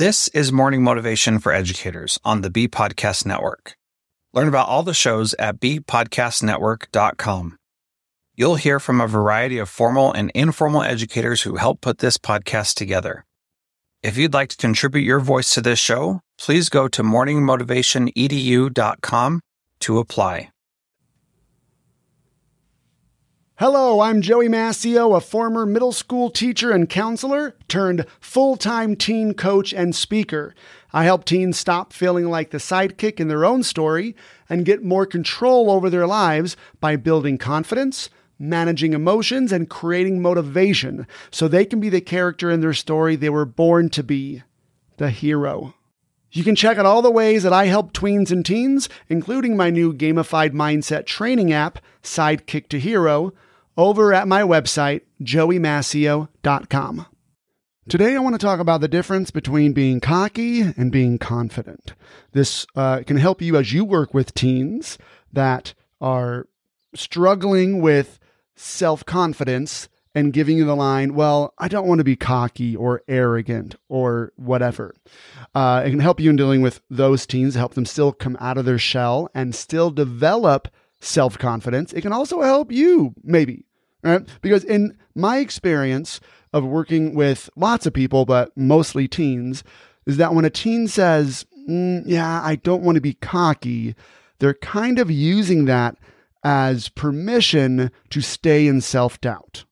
This is Morning Motivation for Educators on the B Podcast Network. Learn about all the shows at bpodcastnetwork.com. You'll hear from a variety of formal and informal educators who help put this podcast together. If you'd like to contribute your voice to this show, please go to morningmotivationedu.com to apply. Hello, I'm Joey Mascio, a former middle school teacher and counselor turned full time teen coach and speaker. I help teens stop feeling like the sidekick in their own story and get more control over their lives by building confidence, managing emotions, and creating motivation so they can be the character in their story they were born to be the hero. You can check out all the ways that I help tweens and teens, including my new gamified mindset training app, Sidekick to Hero over at my website, joeymascio.com. Today, I want to talk about the difference between being cocky and being confident. This uh, can help you as you work with teens that are struggling with self confidence and giving you the line, well, I don't want to be cocky or arrogant or whatever. Uh, it can help you in dealing with those teens, help them still come out of their shell and still develop self confidence. It can also help you, maybe, right? Because in my experience of working with lots of people, but mostly teens, is that when a teen says, mm, Yeah, I don't want to be cocky, they're kind of using that as permission to stay in self doubt.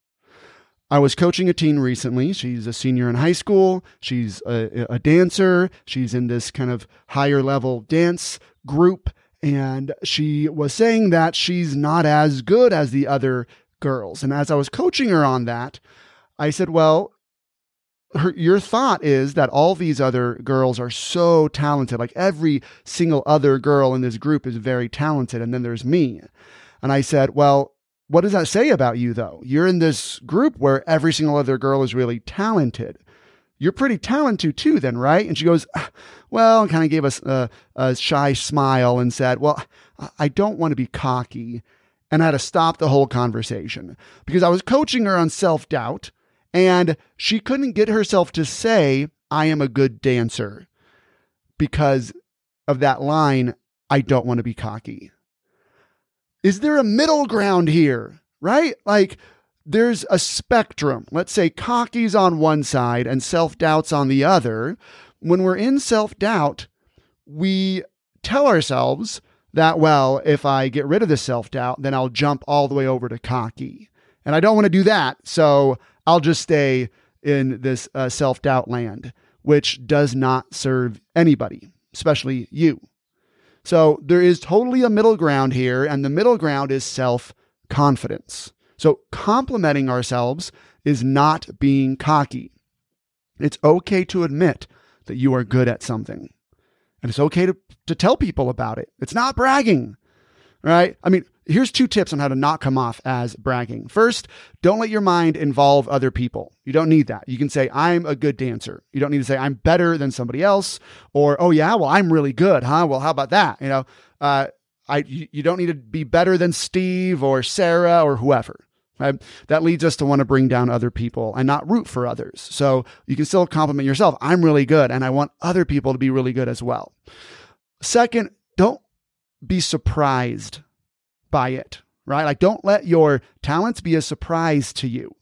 I was coaching a teen recently. She's a senior in high school. She's a, a, dancer. She's in this kind of higher level dance group. And she was saying that she's not as good as the other girls. And as I was coaching her on that, I said, Well, her, your thought is that all these other girls are so talented. Like every single other girl in this group is very talented. And then there's me. And I said, Well, what does that say about you, though? You're in this group where every single other girl is really talented. You're pretty talented too, then, right? And she goes, ah, Well, and kind of gave us a, a shy smile and said, Well, I don't want to be cocky and had to stop the whole conversation because I was coaching her on self doubt and she couldn't get herself to say, I am a good dancer because of that line, I don't want to be cocky. Is there a middle ground here? Right? Like, there's a spectrum. Let's say cocky's on one side and self doubt's on the other. When we're in self doubt, we tell ourselves, that, well, if I get rid of the self doubt, then I'll jump all the way over to cocky. And I don't want to do that. So I'll just stay in this uh, self doubt land, which does not serve anybody, especially you. So there is totally a middle ground here, and the middle ground is self confidence. So complimenting ourselves is not being cocky. It's okay to admit that you are good at something. And it's okay to, to tell people about it. It's not bragging, right? I mean, here's two tips on how to not come off as bragging. First, don't let your mind involve other people. You don't need that. You can say, I'm a good dancer. You don't need to say, I'm better than somebody else, or, oh, yeah, well, I'm really good, huh? Well, how about that? You know, uh, I, you don't need to be better than Steve or Sarah or whoever. Right? That leads us to want to bring down other people and not root for others. So you can still compliment yourself. I'm really good and I want other people to be really good as well. Second, don't be surprised by it, right? Like don't let your talents be a surprise to you.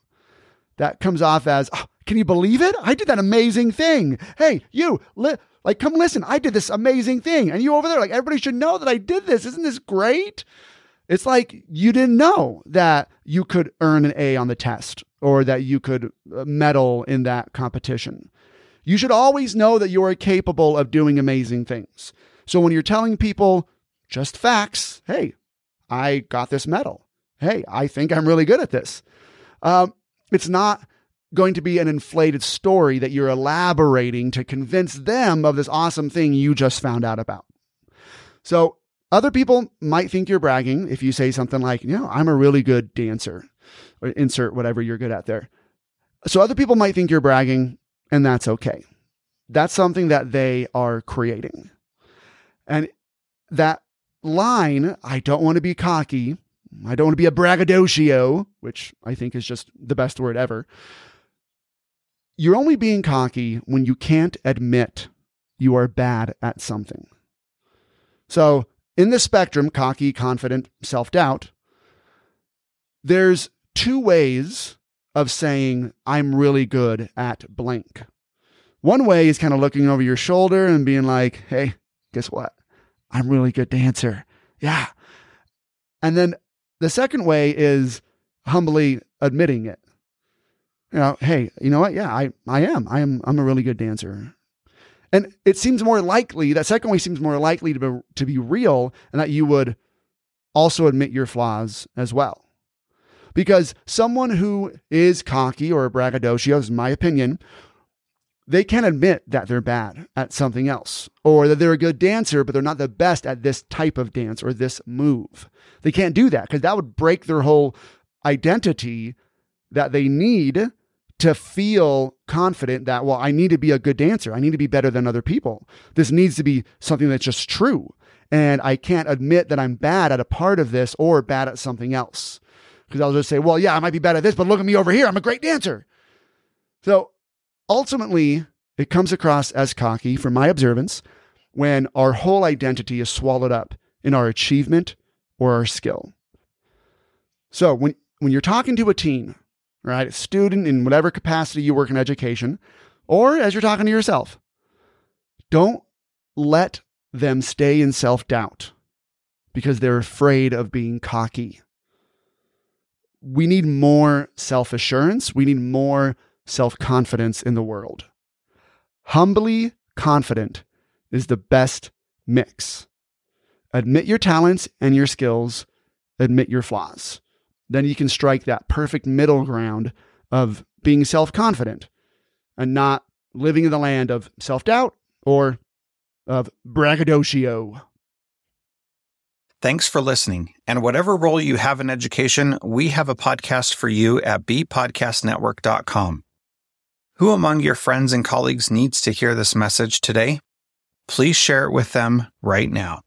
That comes off as, oh, can you believe it? I did that amazing thing. Hey, you, li- like, come listen. I did this amazing thing. And you over there, like, everybody should know that I did this. Isn't this great? It's like you didn't know that you could earn an A on the test or that you could uh, medal in that competition. You should always know that you are capable of doing amazing things. So when you're telling people just facts, hey, I got this medal. Hey, I think I'm really good at this. Um, it's not going to be an inflated story that you're elaborating to convince them of this awesome thing you just found out about. So other people might think you're bragging if you say something like, you know, I'm a really good dancer, or insert whatever you're good at there. So other people might think you're bragging, and that's okay. That's something that they are creating. And that line, I don't want to be cocky, I don't want to be a braggadocio, which I think is just the best word ever. you're only being cocky when you can't admit you are bad at something. So, in the spectrum, cocky, confident, self doubt, there's two ways of saying, I'm really good at blank. One way is kind of looking over your shoulder and being like, hey, guess what? I'm really good dancer. Yeah. And then the second way is humbly admitting it. You know, hey, you know what? Yeah, I, I am. I am I'm a really good dancer. And it seems more likely, that second way seems more likely to be, to be real and that you would also admit your flaws as well. Because someone who is cocky or braggadocio, is my opinion, they can admit that they're bad at something else or that they're a good dancer, but they're not the best at this type of dance or this move. They can't do that because that would break their whole identity that they need to feel confident that, well, I need to be a good dancer. I need to be better than other people. This needs to be something that's just true. And I can't admit that I'm bad at a part of this or bad at something else. Because I'll just say, well, yeah, I might be bad at this, but look at me over here. I'm a great dancer. So ultimately, it comes across as cocky from my observance when our whole identity is swallowed up in our achievement or our skill. So when, when you're talking to a teen, right? A student in whatever capacity you work in education, or as you're talking to yourself. Don't let them stay in self doubt because they're afraid of being cocky. We need more self assurance. We need more self confidence in the world. Humbly confident is the best mix. Admit your talents and your skills, admit your flaws then you can strike that perfect middle ground of being self confident and not living in the land of self doubt or of braggadocio. Thanks for listening. And whatever role you have in education, we have a podcast for you at bpodcastnetwork.com. Who among your friends and colleagues needs to hear this message today? Please share it with them right now.